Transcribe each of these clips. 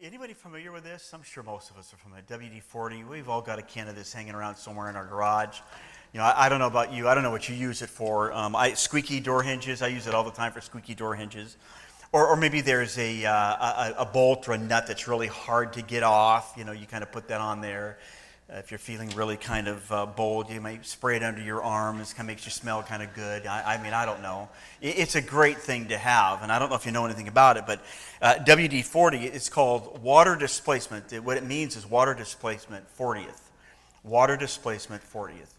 Anybody familiar with this? I'm sure most of us are familiar. WD-40. We've all got a can of this hanging around somewhere in our garage. You know, I, I don't know about you. I don't know what you use it for. Um, I, squeaky door hinges. I use it all the time for squeaky door hinges. Or, or maybe there's a, uh, a, a bolt or a nut that's really hard to get off. You know, you kind of put that on there. If you're feeling really kind of uh, bold, you might spray it under your arm. It kind of makes you smell kind of good. I, I, mean, I don't know. It's a great thing to have, and I don't know if you know anything about it, but uh, WD 40 is called water displacement. It, what it means is water displacement 40th. Water displacement 40th.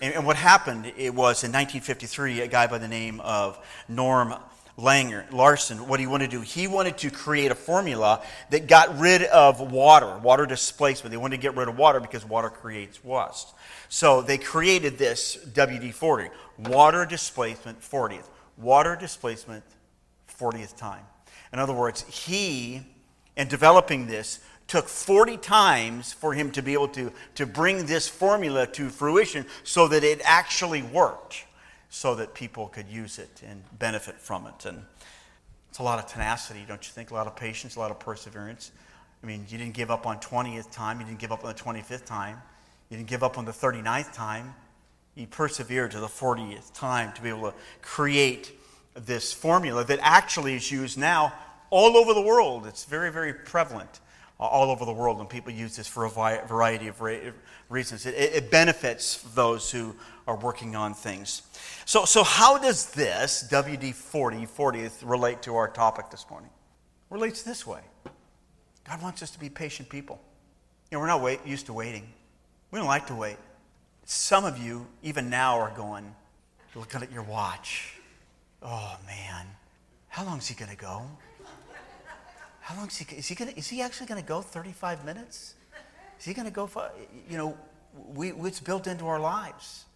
And, and what happened, it was in 1953, a guy by the name of Norm Langer, Larsen, what he wanted to do, he wanted to create a formula that got rid of water, water displacement. They wanted to get rid of water because water creates rust. So they created this WD 40, water displacement 40th. Water displacement 40th time. In other words, he, in developing this, took 40 times for him to be able to, to bring this formula to fruition so that it actually worked so that people could use it and benefit from it. And it's a lot of tenacity, don't you think? A lot of patience, a lot of perseverance. I mean, you didn't give up on 20th time, you didn't give up on the 25th time, you didn't give up on the 39th time. You persevered to the 40th time to be able to create this formula that actually is used now all over the world. It's very, very prevalent uh, all over the world, and people use this for a variety of reasons. It, it benefits those who are working on things. So, so how does this, WD 40, 40th, relate to our topic this morning? Relates this way God wants us to be patient people. You know, we're not wait, used to waiting, we don't like to wait. Some of you, even now, are going, looking at your watch. Oh, man, how long is he going to go? How long is he, is he going is he actually going to go 35 minutes? Is he going to go, for, you know, we, it's built into our lives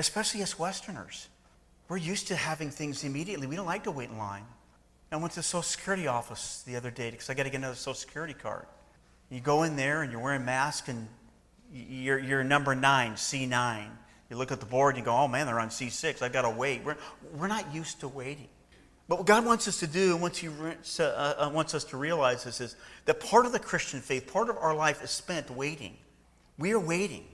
especially as Westerners. We're used to having things immediately. We don't like to wait in line. I went to the Social Security office the other day because I got to get another Social Security card. You go in there and you're wearing a mask and you're, you're number nine, C9. You look at the board and you go, oh man, they're on C6. I've got to wait. We're, we're not used to waiting. But what God wants us to do and wants, he, uh, uh, wants us to realize this is that part of the Christian faith, part of our life is spent waiting. We are waiting.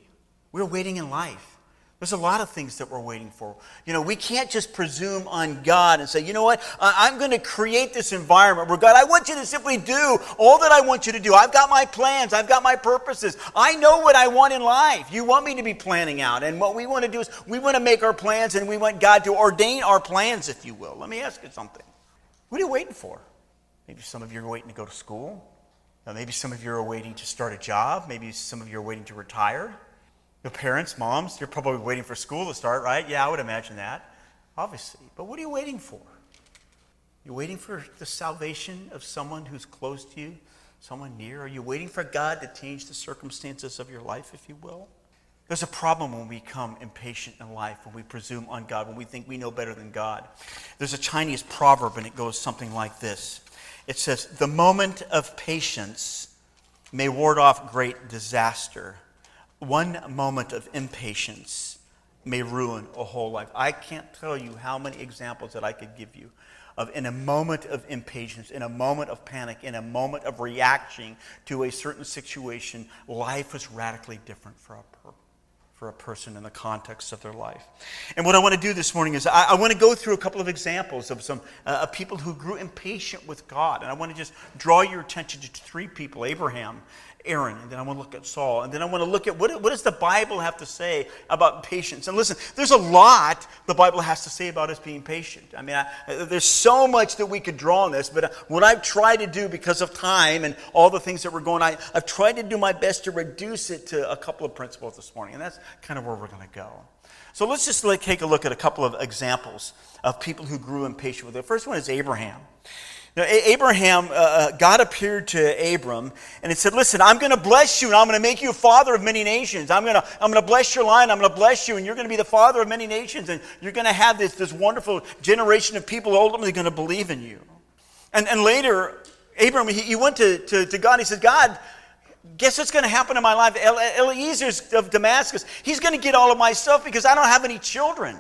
We're waiting in life. There's a lot of things that we're waiting for. You know, we can't just presume on God and say, you know what, I'm going to create this environment where God, I want you to simply do all that I want you to do. I've got my plans, I've got my purposes. I know what I want in life. You want me to be planning out. And what we want to do is we want to make our plans and we want God to ordain our plans, if you will. Let me ask you something. What are you waiting for? Maybe some of you are waiting to go to school. Maybe some of you are waiting to start a job. Maybe some of you are waiting to retire. Your parents, moms, you're probably waiting for school to start, right? Yeah, I would imagine that, obviously. But what are you waiting for? You're waiting for the salvation of someone who's close to you, someone near? Are you waiting for God to change the circumstances of your life, if you will? There's a problem when we become impatient in life, when we presume on God, when we think we know better than God. There's a Chinese proverb, and it goes something like this It says, The moment of patience may ward off great disaster, one moment of impatience may ruin a whole life. I can't tell you how many examples that I could give you of in a moment of impatience, in a moment of panic, in a moment of reaction to a certain situation, life was radically different for a person for a person in the context of their life. And what I want to do this morning is I, I want to go through a couple of examples of some uh, of people who grew impatient with God. And I want to just draw your attention to three people Abraham, Aaron, and then I want to look at Saul, and then I want to look at what, what does the Bible have to say about patience. And listen, there's a lot the Bible has to say about us being patient. I mean, I, there's so much that we could draw on this, but uh, what I've tried to do because of time and all the things that were going, I, I've tried to do my best to reduce it to a couple of principles this morning, and that's kind of where we're going to go. So let's just like, take a look at a couple of examples of people who grew impatient with it. The first one is Abraham. Now, Abraham, uh, uh, God appeared to Abram and it said, Listen, I'm going to bless you and I'm going to make you a father of many nations. I'm going to, I'm going to bless your line. I'm going to bless you and you're going to be the father of many nations and you're going to have this, this wonderful generation of people ultimately going to believe in you. And, and later, Abram, he, he went to, to, to God and he said, God, guess what's going to happen in my life? Eliezer of Damascus, he's going to get all of my stuff because I don't have any children.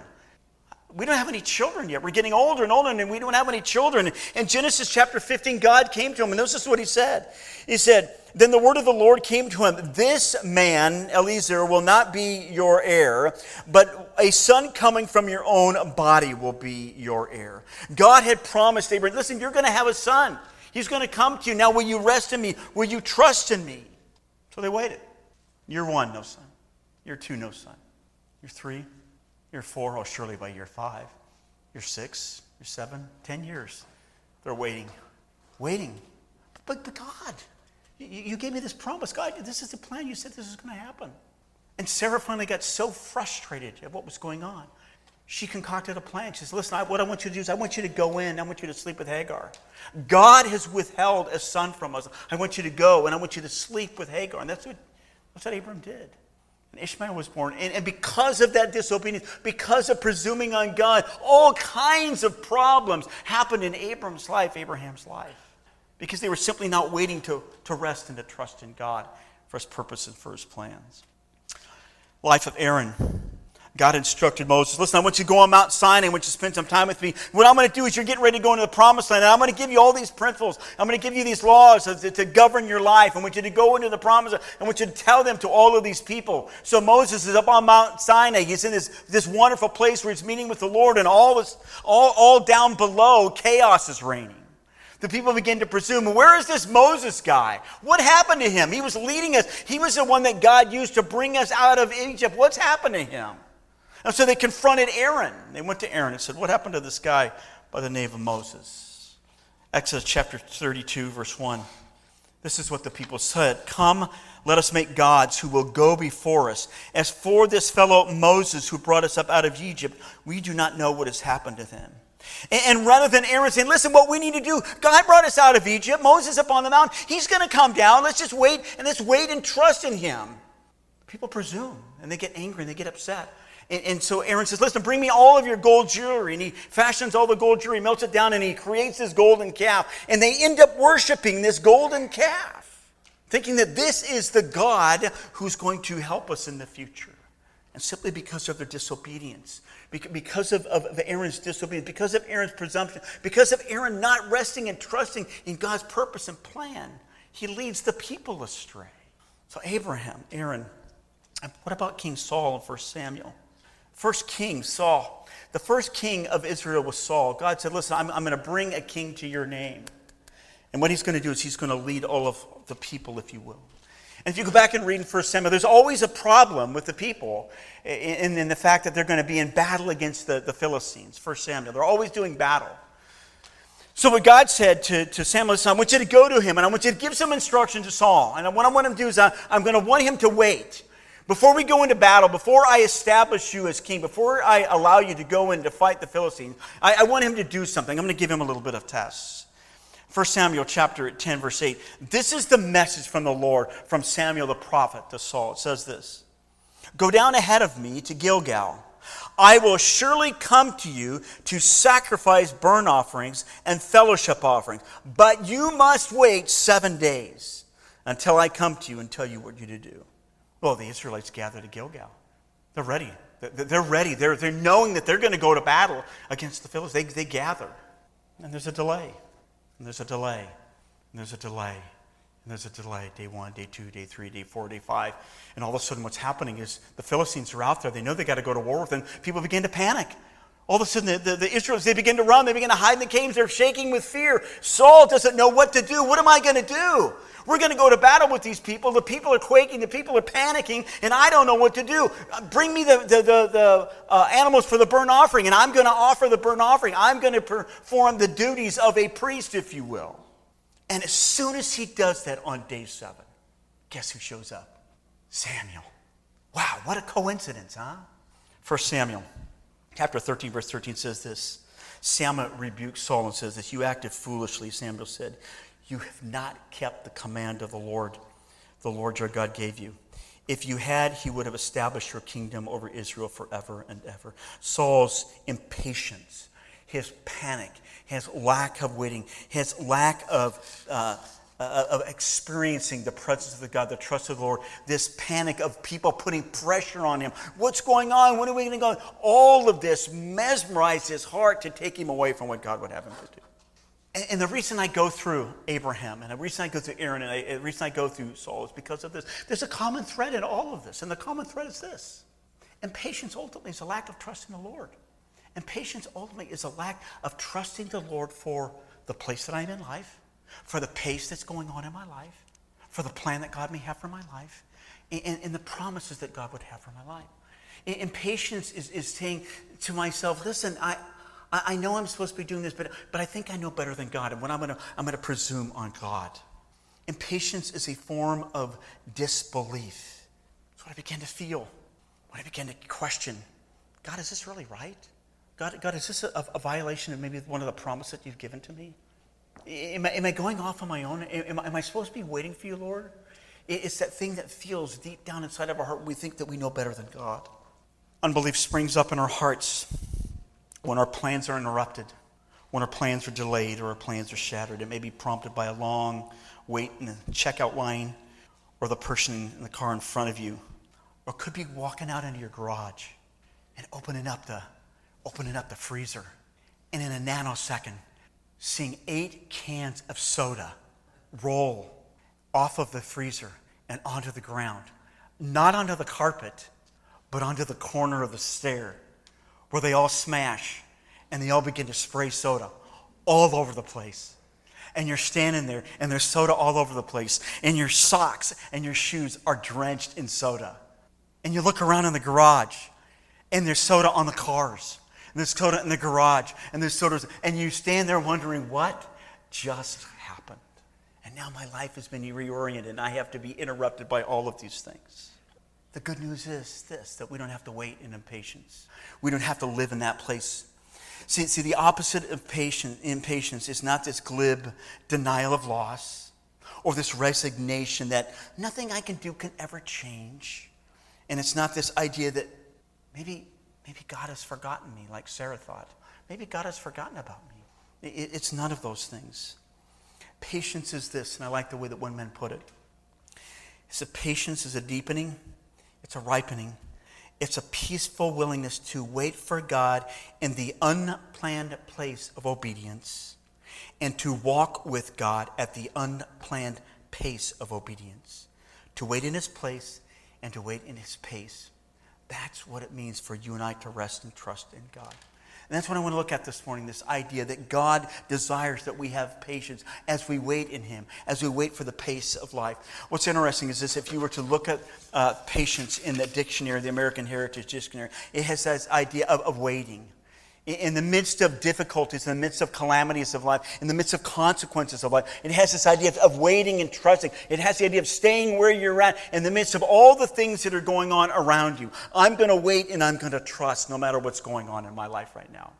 We don't have any children yet. We're getting older and older, and we don't have any children. In Genesis chapter 15, God came to him, and this is what he said. He said, Then the word of the Lord came to him This man, Eliezer, will not be your heir, but a son coming from your own body will be your heir. God had promised Abraham, Listen, you're going to have a son. He's going to come to you. Now, will you rest in me? Will you trust in me? So they waited. Year one, no son. Year two, no son. Year three, year four, oh, surely by year five. Year six, year seven, ten years. They're waiting, waiting. But, but God, you, you gave me this promise. God, this is the plan. You said this is going to happen. And Sarah finally got so frustrated at what was going on. She concocted a plan. She says, Listen, I, what I want you to do is I want you to go in. I want you to sleep with Hagar. God has withheld a son from us. I want you to go and I want you to sleep with Hagar. And that's what, that's what Abram did. And Ishmael was born. And, and because of that disobedience, because of presuming on God, all kinds of problems happened in Abram's life, Abraham's life. Because they were simply not waiting to, to rest and to trust in God for his purpose and for his plans. Life of Aaron. God instructed Moses, listen, I want you to go on Mount Sinai. I want you to spend some time with me. What I'm going to do is you're getting ready to go into the promised land. And I'm going to give you all these principles. I'm going to give you these laws to, to govern your life. I want you to go into the promised land. I want you to tell them to all of these people. So Moses is up on Mount Sinai. He's in this, this wonderful place where he's meeting with the Lord, and all, this, all, all down below, chaos is reigning. The people begin to presume, where is this Moses guy? What happened to him? He was leading us. He was the one that God used to bring us out of Egypt. What's happened to him? And so they confronted Aaron. They went to Aaron and said, What happened to this guy by the name of Moses? Exodus chapter 32, verse 1. This is what the people said Come, let us make gods who will go before us. As for this fellow Moses who brought us up out of Egypt, we do not know what has happened to him. And rather than Aaron saying, listen, what we need to do, God brought us out of Egypt, Moses up on the mountain, he's going to come down. Let's just wait and let's wait and trust in him. People presume and they get angry and they get upset. And, and, so Aaron says, Listen, bring me all of your gold jewelry. And he fashions all the gold jewelry, melts it down, and he creates this golden calf. And they end up worshiping this golden calf, thinking that this is the God who's going to help us in the future. And simply because of their disobedience, because of, of Aaron's disobedience, because of Aaron's presumption, because of Aaron not resting and trusting in God's purpose and plan, he leads the people astray. So, Abraham, Aaron, what about King Saul in 1 Samuel? First king, Saul. The first king of Israel was Saul. God said, Listen, I'm, I'm going to bring a king to your name. And what he's going to do is he's going to lead all of the people, if you will. And if you go back and read in 1 Samuel, there's always a problem with the people in, in the fact that they're going to be in battle against the, the Philistines. 1 Samuel. They're always doing battle. So what God said to, to Samuel, I want you to go to him and I want you to give some instruction to Saul. And what I want him to do is I, I'm going to want him to wait. Before we go into battle, before I establish you as king, before I allow you to go in to fight the Philistines, I, I want him to do something. I'm going to give him a little bit of tests. 1 Samuel chapter 10, verse 8. This is the message from the Lord, from Samuel the prophet to Saul. It says this Go down ahead of me to Gilgal. I will surely come to you to sacrifice burnt offerings and fellowship offerings, but you must wait seven days until I come to you and tell you what you to do. Well, the Israelites gather to Gilgal. They're ready. They're ready. They're, they're knowing that they're going to go to battle against the Philistines. They, they gather. And there's a delay. And there's a delay. And there's a delay. And there's a delay. Day one, day two, day three, day four, day five. And all of a sudden, what's happening is the Philistines are out there. They know they got to go to war with them. People begin to panic. All of a sudden, the, the, the, Israelites, they begin to run. They begin to hide in the caves. They're shaking with fear. Saul doesn't know what to do. What am I going to do? We're going to go to battle with these people. The people are quaking. The people are panicking, and I don't know what to do. Bring me the, the, the, the uh, animals for the burnt offering, and I'm going to offer the burnt offering. I'm going to perform the duties of a priest, if you will. And as soon as he does that on day seven, guess who shows up? Samuel. Wow, what a coincidence, huh? First Samuel chapter 13, verse 13 says this. Samuel rebukes Saul and says this, You acted foolishly, Samuel said. You have not kept the command of the Lord, the Lord your God gave you. If you had, he would have established your kingdom over Israel forever and ever. Saul's impatience, his panic, his lack of waiting, his lack of uh, uh, of experiencing the presence of the God, the trust of the Lord, this panic of people putting pressure on him. What's going on? When are we going to go? All of this mesmerized his heart to take him away from what God would have him to do. And, and the reason I go through Abraham, and the reason I go through Aaron, and the reason I go through Saul is because of this. There's a common thread in all of this, and the common thread is this. And patience ultimately is a lack of trust in the Lord. And patience ultimately is a lack of trusting the Lord for the place that I'm in life for the pace that's going on in my life, for the plan that God may have for my life, and, and the promises that God would have for my life. And, and patience is, is saying to myself, listen, I, I know I'm supposed to be doing this, but, but I think I know better than God, and when I'm going to I'm going to presume on God. Impatience is a form of disbelief. That's what I began to feel when I began to question God, is this really right? God, God is this a, a violation of maybe one of the promises that you've given to me? Am I, am I going off on my own? Am, am I supposed to be waiting for you, Lord? It's that thing that feels deep down inside of our heart. We think that we know better than God. Unbelief springs up in our hearts when our plans are interrupted, when our plans are delayed or our plans are shattered. It may be prompted by a long wait in the checkout line or the person in the car in front of you, or could be walking out into your garage and opening up the, opening up the freezer. And in a nanosecond, seeing eight cans of soda roll off of the freezer and onto the ground. Not onto the carpet, but onto the corner of the stair where they all smash and they all begin to spray soda all over the place. And you're standing there and there's soda all over the place, and your socks and your shoes are drenched in soda. And you look around in the garage and there's soda on the cars there's soda in the garage, and there's sodas, and you stand there wondering what just happened. And now my life has been reoriented, and I have to be interrupted by all of these things. The good news is this that we don't have to wait in impatience. We don't have to live in that place. See, see the opposite of patience, impatience is not this glib denial of loss or this resignation that nothing I can do can ever change. And it's not this idea that maybe Maybe God has forgotten me, like Sarah thought. Maybe God has forgotten about me. It's none of those things. Patience is this, and I like the way that one man put it. It's a patience is a deepening, it's a ripening, it's a peaceful willingness to wait for God in the unplanned place of obedience and to walk with God at the unplanned pace of obedience. To wait in His place and to wait in His pace. That's what it means for you and I to rest and trust in God. And that's what I want to look at this morning this idea that God desires that we have patience as we wait in Him, as we wait for the pace of life. What's interesting is this if you were to look at uh, patience in the dictionary, the American Heritage Dictionary, it has this idea of, of waiting in the midst of difficulties, in the midst of calamities of life, in the midst of consequences of life. It has this idea of waiting and trusting. It has the idea of staying where you're at in the midst of all the things that are going on around you. I'm going to wait and I'm going to trust no matter what's going on in my life right now.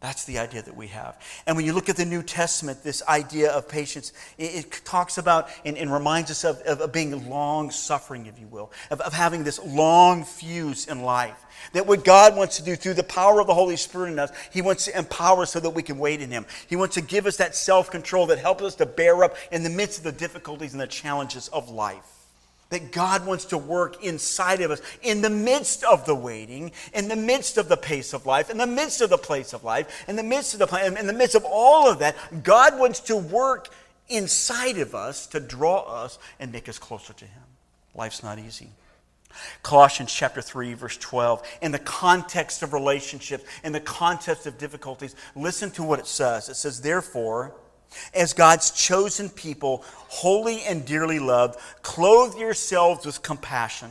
That's the idea that we have. And when you look at the New Testament, this idea of patience, it, it talks about and, and reminds us of, of, of being long suffering, if you will, of, of having this long fuse in life. That what God wants to do through the power of the Holy Spirit in us, He wants to empower us so that we can wait in Him. He wants to give us that self control that helps us to bear up in the midst of the difficulties and the challenges of life that God wants to work inside of us in the midst of the waiting, in the midst of the pace of life, in the midst of the place of life, in the midst of the plan, in the midst of all of that. God wants to work inside of us to draw us and make us closer to Him. Life's not easy. Colossians chapter 3, verse 12, in the context of relationships, in the context of difficulties, listen to what it says. It says, Therefore, as God's chosen people, holy and dearly loved, clothe yourselves with compassion,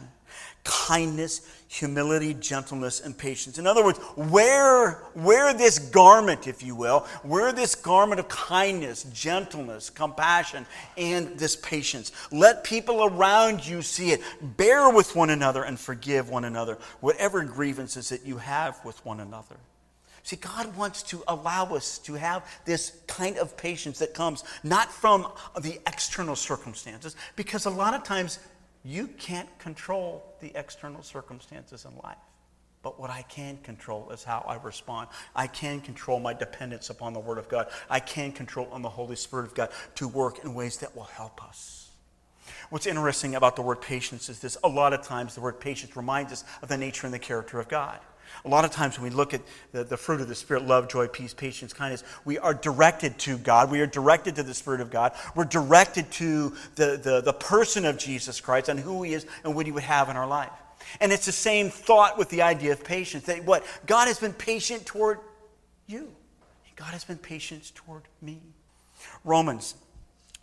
kindness, humility, gentleness, and patience. In other words, wear, wear this garment, if you will, wear this garment of kindness, gentleness, compassion, and this patience. Let people around you see it. Bear with one another and forgive one another, whatever grievances that you have with one another. See, God wants to allow us to have this kind of patience that comes not from the external circumstances, because a lot of times you can't control the external circumstances in life. But what I can control is how I respond. I can control my dependence upon the Word of God. I can control on the Holy Spirit of God to work in ways that will help us. What's interesting about the word patience is this a lot of times the word patience reminds us of the nature and the character of God. A lot of times when we look at the, the fruit of the Spirit love, joy, peace, patience, kindness we are directed to God. We are directed to the Spirit of God. We're directed to the, the, the person of Jesus Christ and who He is and what He would have in our life. And it's the same thought with the idea of patience. That what? God has been patient toward you. God has been patient toward me. Romans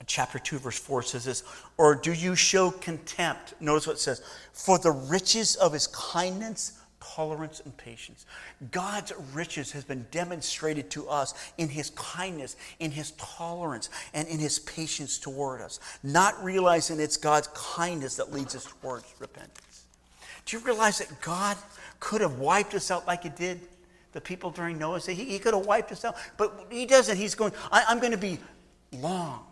chapter 2, verse 4 says this Or do you show contempt? Notice what it says for the riches of his kindness, tolerance, and patience. God's riches has been demonstrated to us in his kindness, in his tolerance, and in his patience toward us, not realizing it's God's kindness that leads us towards repentance. Do you realize that God could have wiped us out like He did? The people during Noah's day, he, he could have wiped us out, but he doesn't. He's going, I'm going to be long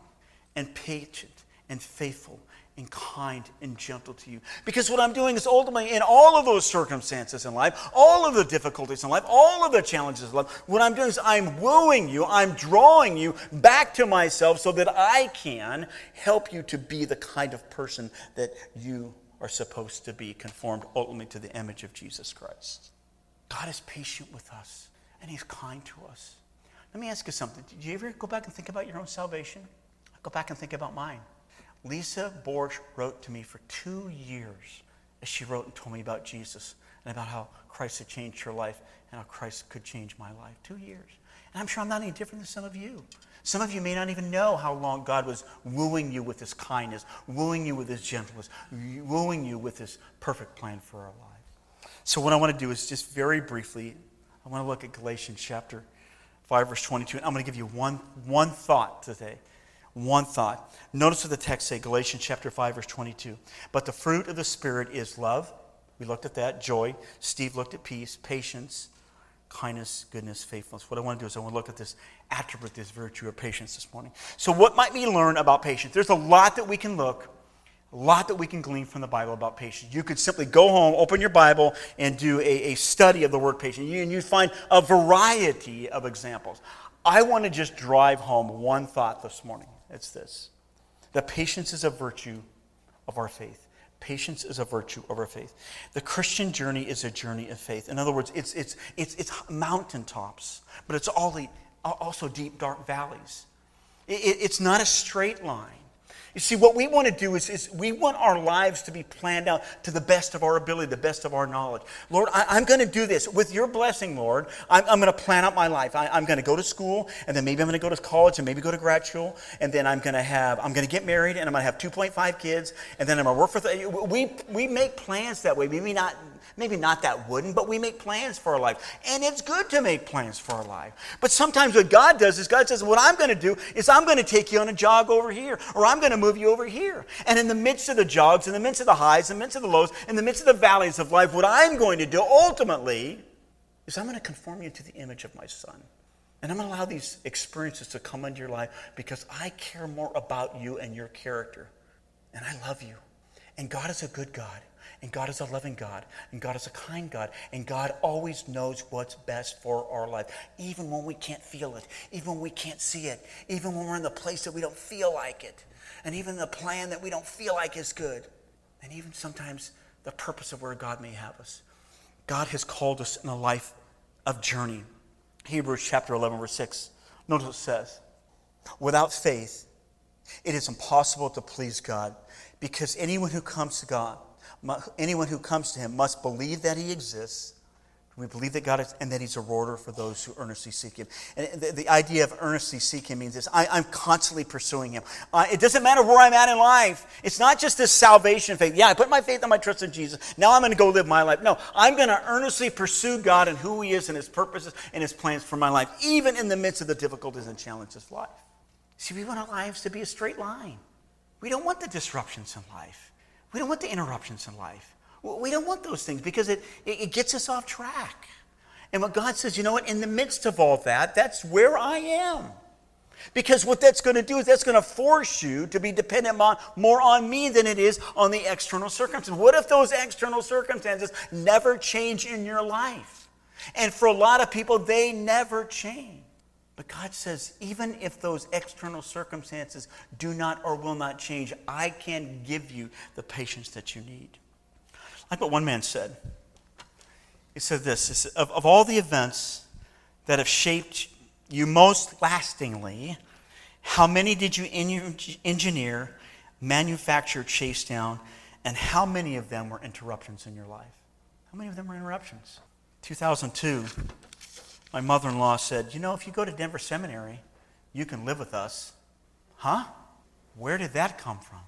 and patient and faithful and kind and gentle to you. Because what I'm doing is ultimately, in all of those circumstances in life, all of the difficulties in life, all of the challenges in life, what I'm doing is I'm wooing you, I'm drawing you back to myself so that I can help you to be the kind of person that you are supposed to be, conformed ultimately to the image of Jesus Christ. God is patient with us and He's kind to us. Let me ask you something. Did you ever go back and think about your own salvation? Go back and think about mine. Lisa Borsch wrote to me for two years as she wrote and told me about Jesus and about how Christ had changed her life and how Christ could change my life. Two years. And I'm sure I'm not any different than some of you. Some of you may not even know how long God was wooing you with his kindness, wooing you with his gentleness, wooing you with his perfect plan for our lives. So, what I want to do is just very briefly, I want to look at Galatians chapter 5, verse 22. And I'm going to give you one, one thought today one thought. Notice what the text say, Galatians chapter 5, verse 22. But the fruit of the Spirit is love. We looked at that. Joy. Steve looked at peace, patience, kindness, goodness, faithfulness. What I want to do is I want to look at this attribute, this virtue of patience this morning. So, what might we learn about patience? There's a lot that we can look, a lot that we can glean from the Bible about patience. You could simply go home, open your Bible, and do a, a study of the word patience. And you'd find a variety of examples. I want to just drive home one thought this morning. It's this that patience is a virtue of our faith. Patience is a virtue of our faith. The Christian journey is a journey of faith. In other words, it's, it's, it's, it's mountaintops, but it's all, the also deep, dark valleys. It, it's not a straight line. You see, what we want to do is, is, we want our lives to be planned out to the best of our ability, the best of our knowledge. Lord, I, am going to do this. With your blessing, Lord, I'm, I'm going to plan out my life. I, am going to go to school, and then maybe I'm going to go to college, and maybe go to grad school, and then I'm going to have, I'm going to get married, and I'm going to have 2.5 kids, and then I'm going to work for, th- we, we make plans that way. Maybe not maybe not that wooden, but we make plans for our life. And it's good to make plans for our life. But sometimes what God does is God says, What I'm going to do is I'm going to take you on a jog over here, or I'm going to move you over here. And in the midst of the jogs, in the midst of the highs, in the midst of the lows, in the midst of the valleys of life, what I'm going to do ultimately is I'm going to conform you to the image of my son. And I'm going to allow these experiences to come into your life because I care more about you and your character. And I love you. And God is a good God. And God is a loving God, and God is a kind God, and God always knows what's best for our life, even when we can't feel it, even when we can't see it, even when we're in the place that we don't feel like it, and even the plan that we don't feel like is good, and even sometimes the purpose of where God may have us. God has called us in a life of journey. Hebrews chapter 11, verse 6. Notice it says Without faith, it is impossible to please God because anyone who comes to God, anyone who comes to him must believe that he exists. We believe that God is, and that He's a rewarder for those who earnestly seek Him. And the, the idea of earnestly seek Him means this I, am constantly pursuing Him. It doesn't matter where I'm at in life. It's not just this salvation faith. Yeah, I put my faith and my trust in Jesus. Now I'm going to go live my life. No, I'm going to earnestly pursue God and who He is and His purposes and His plans for my life, even in the midst of the difficulties and challenges of life. See, we want our lives to be a straight line. We don't want the disruptions in life. We don't want the interruptions in life. We don't want those things because it, it gets us off track. And what God says, you know what, in the midst of all that, that's where I am. Because what that's going to do is that's going to force you to be dependent on, more on me than it is on the external circumstances. What if those external circumstances never change in your life? And for a lot of people, they never change. But God says, even if those external circumstances do not or will not change, I can give you the patience that you need. Like what one man said. He said this he said, of, of all the events that have shaped you most lastingly, how many did you engineer, manufacture, chase down, and how many of them were interruptions in your life? How many of them were interruptions? 2002, my mother in law said, You know, if you go to Denver Seminary, you can live with us. Huh? Where did that come from?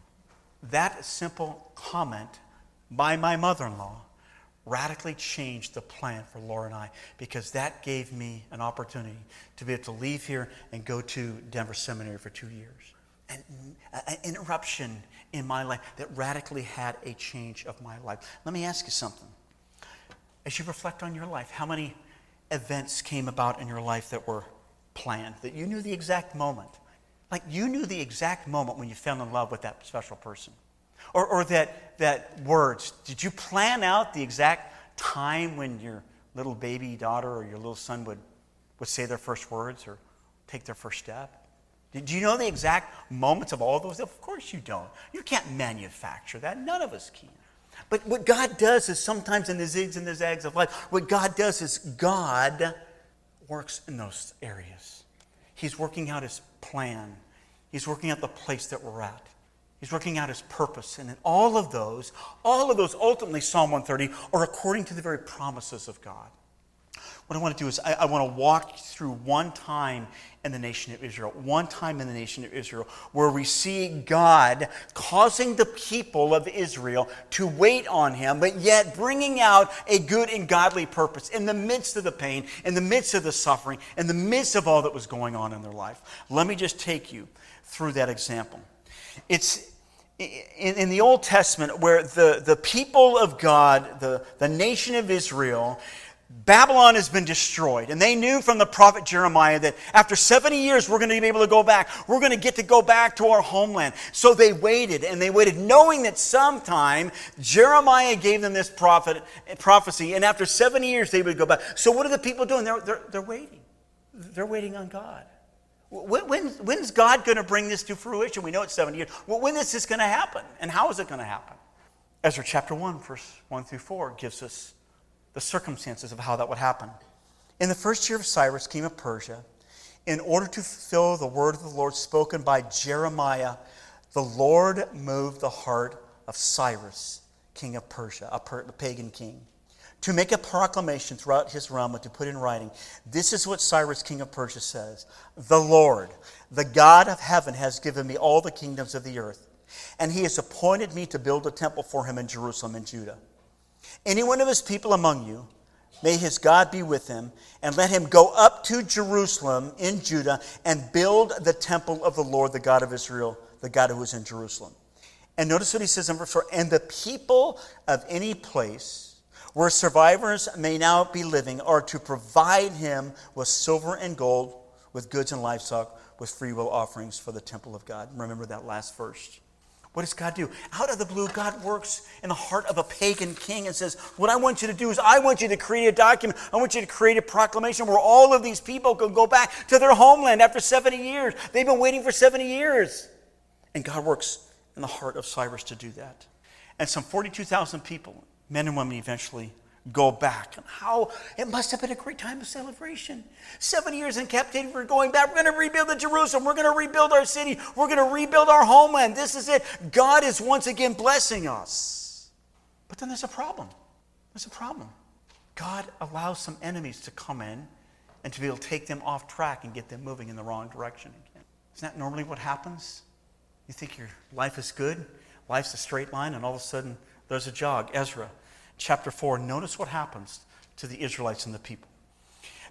That simple comment by my mother in law radically changed the plan for Laura and I because that gave me an opportunity to be able to leave here and go to Denver Seminary for two years. An, an interruption in my life that radically had a change of my life. Let me ask you something. As you reflect on your life, how many events came about in your life that were planned, that you knew the exact moment? Like you knew the exact moment when you fell in love with that special person. Or, or that, that words, did you plan out the exact time when your little baby daughter or your little son would, would say their first words or take their first step? Did you know the exact moments of all those? Of course you don't. You can't manufacture that. None of us can. But what God does is sometimes in the zigs and the zags of life, what God does is God works in those areas. He's working out his plan. He's working out the place that we're at. He's working out his purpose. And in all of those, all of those ultimately, Psalm 130, are according to the very promises of God. What I want to do is I, I, want to walk through one time in the nation of Israel, one time in the nation of Israel, where we see God causing the people of Israel to wait on Him, but yet bringing out a good and godly purpose in the midst of the pain, in the midst of the suffering, in the midst of all that was going on in their life. Let me just take you through that example. It's in, in, the Old Testament where the, the people of God, the, the nation of Israel, Babylon has been destroyed. And they knew from the prophet Jeremiah that after 70 years, we're going to be able to go back. We're going to get to go back to our homeland. So they waited and they waited, knowing that sometime Jeremiah gave them this prophet, prophecy. And after 70 years, they would go back. So what are the people doing? They're, they're, they're waiting. They're waiting on God. When, when, when's God going to bring this to fruition? We know it's 70 years. Well, when is this going to happen? And how is it going to happen? Ezra chapter 1, verse 1 through 4 gives us the circumstances of how that would happen. In the first year of Cyrus, king of Persia, in order to fulfill the word of the Lord spoken by Jeremiah, the Lord moved the heart of Cyrus, king of Persia, a, per- a pagan king to make a proclamation throughout his realm and to put in writing. This is what Cyrus, king of Persia, says The Lord, the God of heaven, has given me all the kingdoms of the earth, and he has appointed me to build a temple for him in Jerusalem and Judah. Any one of his people among you, may his God be with him, and let him go up to Jerusalem in Judah and build the temple of the Lord, the God of Israel, the God who is in Jerusalem. And notice what he says in verse 4 And the people of any place, where survivors may now be living are to provide him with silver and gold, with goods and livestock, with freewill offerings for the temple of God. Remember that last verse. What does God do? Out of the blue, God works in the heart of a pagan king and says, What I want you to do is, I want you to create a document. I want you to create a proclamation where all of these people can go back to their homeland after 70 years. They've been waiting for 70 years. And God works in the heart of Cyrus to do that. And some 42,000 people men and women eventually go back. And how it must have been a great time of celebration. Seven years in captivity, we're going back. We're going to rebuild the Jerusalem. We're going to rebuild our city. We're going to rebuild our homeland. This is it. God is once again blessing us. But then there's a problem. There's a problem. God allows some enemies to come in and to be able to take them off track and get them moving in the wrong direction again. Isn't that normally what happens? You think your life is good, life's a straight line, and all of a sudden there's a jog. Ezra chapter 4, notice what happens to the Israelites and the people.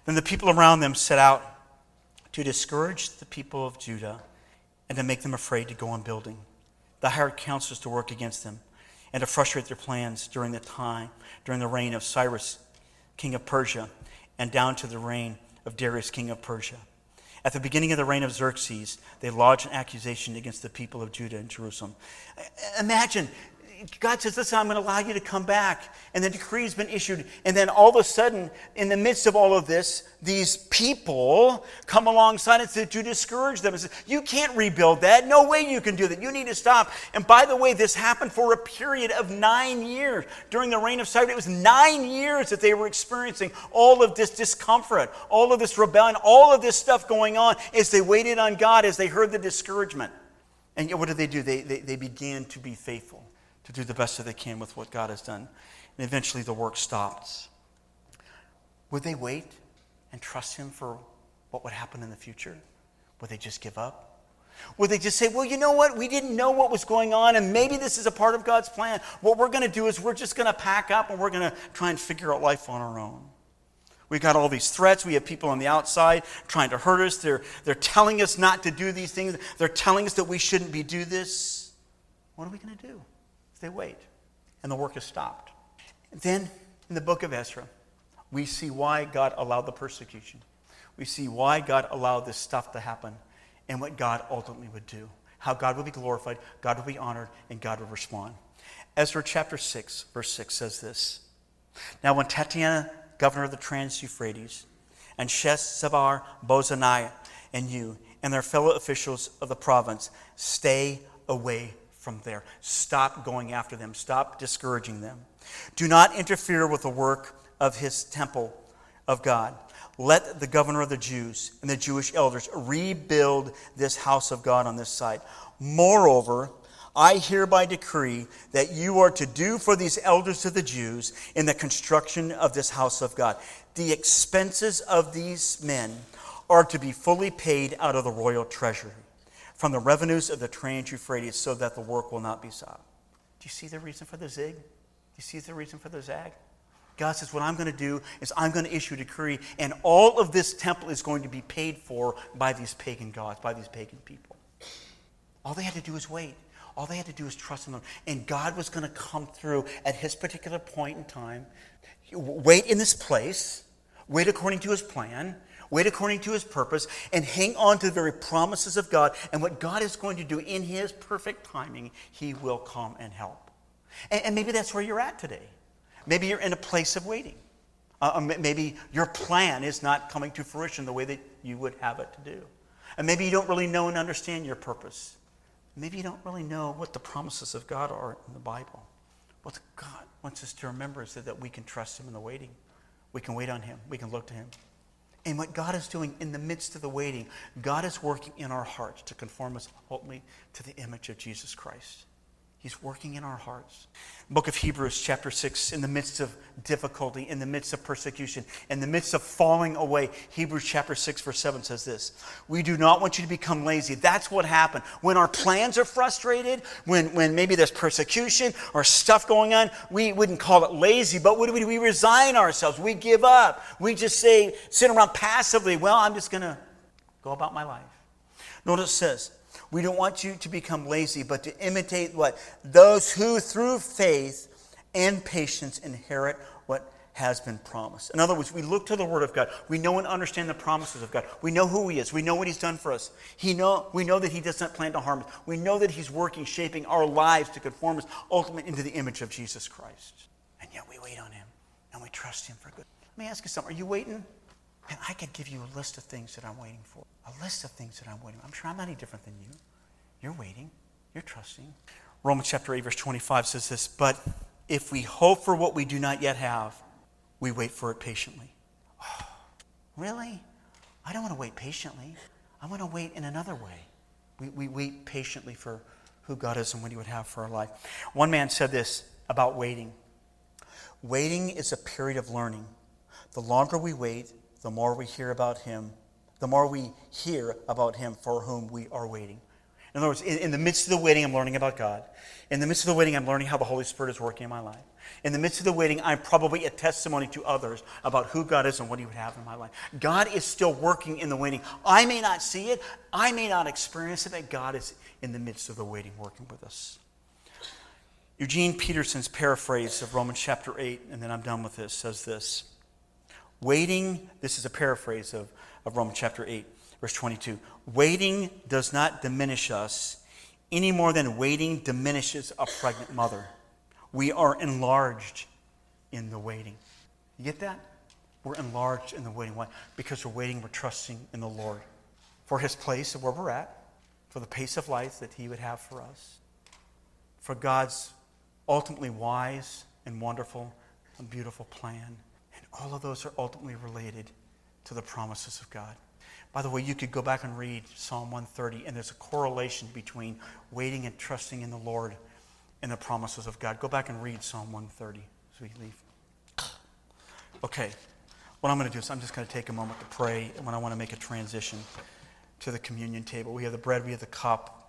Then the people around them set out to discourage the people of Judah and to make them afraid to go on building. They hired counselors to work against them and to frustrate their plans during the time, during the reign of Cyrus, king of Persia, and down to the reign of Darius, king of Persia. At the beginning of the reign of Xerxes, they lodged an accusation against the people of Judah and Jerusalem. Imagine God says, Listen, I'm going to allow you to come back. And the decree has been issued. And then all of a sudden, in the midst of all of this, these people come alongside and say, to discourage them and say, You can't rebuild that. No way you can do that. You need to stop. And by the way, this happened for a period of nine years. During the reign of Cyrus, it was nine years that they were experiencing all of this discomfort, all of this rebellion, all of this stuff going on as they waited on God, as they heard the discouragement. And what did they do? They, they, they began to be faithful to do the best that they can with what God has done. And eventually the work stops. Would they wait and trust Him for what would happen in the future? Would they just give up? Would they just say, well, you know what? We didn't know what was going on, and maybe this is a part of God's plan. What we're going to do is we're just going to pack up and we're going to try and figure out life on our own. We've got all these threats. We have people on the outside trying to hurt us. They're, they're telling us not to do these things. They're telling us that we shouldn't be do this. What are we going to do? They wait, and the work is stopped. Then, in the book of Ezra, we see why God allowed the persecution. We see why God allowed this stuff to happen and what God ultimately would do. How God would be glorified, God would be honored, and God would respond. Ezra chapter 6, verse 6 says this Now, when Tatnai, governor of the Trans Euphrates, and Sheshbazzar, Bozaniah, and you, and their fellow officials of the province, stay away from there. Stop going after them. Stop discouraging them. Do not interfere with the work of his temple of God. Let the governor of the Jews and the Jewish elders rebuild this house of God on this site. Moreover, I hereby decree that you are to do for these elders of the Jews in the construction of this house of God. The expenses of these men are to be fully paid out of the royal treasury from the revenues of the Trans Euphrates so that the work will not be stopped. Do you see the reason for the zig? Do you see the reason for the zag? God says, What I'm going to do is I'm going to issue a decree, and all of this temple is going to be paid for by these pagan gods, by these pagan people. All they had to do was wait. All they had to do was trust in them. And God was going to come through at his particular point in time. Wait in this place, wait according to his plan, wait according to his purpose, and hang on to the very promises of God. And what God is going to do in his perfect timing, he will come and help. And, and maybe that's where you're at today. Maybe you're in a place of waiting. Uh, maybe your plan is not coming to fruition the way that you would have it to do. And maybe you don't really know and understand your purpose. Maybe you don't really know what the promises of God are in the Bible. What God wants us to remember is that, that we can trust Him in the waiting. We can wait on Him. We can look to Him. And what God is doing in the midst of the waiting, God is working in our hearts to conform us ultimately to the image of Jesus Christ. He's working in our hearts. Book of Hebrews, chapter 6, in the midst of difficulty, in the midst of persecution, in the midst of falling away, Hebrews chapter 6, verse 7 says this We do not want you to become lazy. That's what happened. When our plans are frustrated, when, when maybe there's persecution or stuff going on, we wouldn't call it lazy, but what do we do? We resign ourselves. We give up. We just say, sit around passively, well, I'm just going to go about my life. Notice it says, we don't want you to become lazy, but to imitate what? Those who through faith and patience inherit what has been promised. In other words, we look to the Word of God. We know and understand the promises of God. We know who He is. We know what He's done for us. He know, we know that He does not plan to harm us. We know that He's working, shaping our lives to conform us ultimately into the image of Jesus Christ. And yet we wait on Him and we trust Him for good. Let me ask you something. Are you waiting? And I could give you a list of things that I'm waiting for. A list of things that I'm waiting for. I'm sure I'm not any different than you. You're waiting. You're trusting. Romans chapter 8, verse 25 says this But if we hope for what we do not yet have, we wait for it patiently. Oh, really? I don't want to wait patiently. I want to wait in another way. We, we wait patiently for who God is and what He would have for our life. One man said this about waiting Waiting is a period of learning. The longer we wait, the more we hear about him, the more we hear about him for whom we are waiting. In other words, in, in, the midst of the waiting, I'm learning about God. In the midst of the waiting, I'm learning how the Holy Spirit is working in my life. In the midst of the waiting, I'm probably a testimony to others about who God is and what He would have in my life. God is still working in the waiting. I may not see it, I may not experience it, but God is in the midst of the waiting working with us. Eugene Peterson's paraphrase of Romans chapter 8, and then I'm done with this, says this Waiting, this is a paraphrase of, of Romans chapter 8. Verse 22 Waiting does not diminish us any more than waiting diminishes a pregnant mother. We are enlarged in the waiting. You get that? We're enlarged in the waiting. Why? Because we're waiting, we're trusting in the Lord for his place of where we're at, for the pace of life that he would have for us, for God's ultimately wise and wonderful and beautiful plan. All of those are ultimately related to the promises of God. By the way, you could go back and read Psalm 130, and there's a correlation between waiting and trusting in the Lord and the promises of God. Go back and read Psalm 130 as we leave. Okay, what I'm going to do is I'm just going to take a moment to pray when I want to make a transition to the communion table. We have the bread, we have the cup.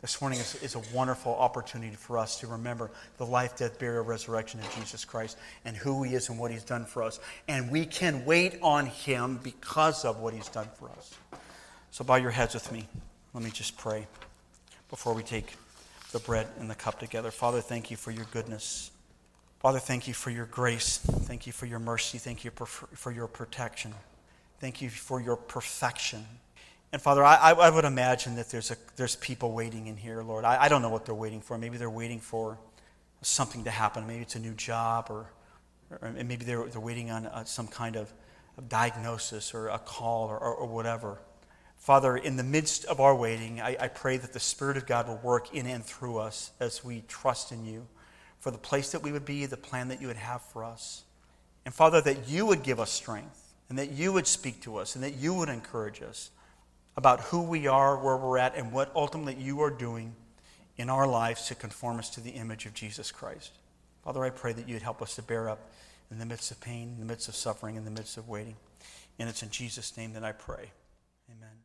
This morning is, is, a wonderful opportunity for us to remember the life, death, burial, resurrection of Jesus Christ and who He is and what He's done for us. And we can wait on Him because of what He's done for us. So, bow your heads with me. Let me just pray before we take the bread and the cup together. Father, thank you for your goodness. Father, thank you for your grace. Thank you for your mercy. Thank you for your protection. Thank you for your perfection. And Father, I, I would imagine that there's, a, there's people waiting in here, Lord. I, I don't know what they're waiting for. Maybe they're waiting for something to happen. Maybe it's a new job, or, or maybe they're, they're waiting on uh, some kind of, diagnosis or a call or, or, or, whatever. Father, in the midst of our waiting, I, I pray that the Spirit of God will work in and through us as we trust in you for the place that we would be, the plan that you would have for us. And Father, that you would give us strength and that you would speak to us and that you would encourage us about who we are, where we're at, and what ultimately you are doing in our lives to conform us to the image of Jesus Christ. Father, I pray that you'd help us to bear up in the midst of pain, in the midst of suffering, in the midst of waiting. And it's in Jesus' name that I pray. Amen.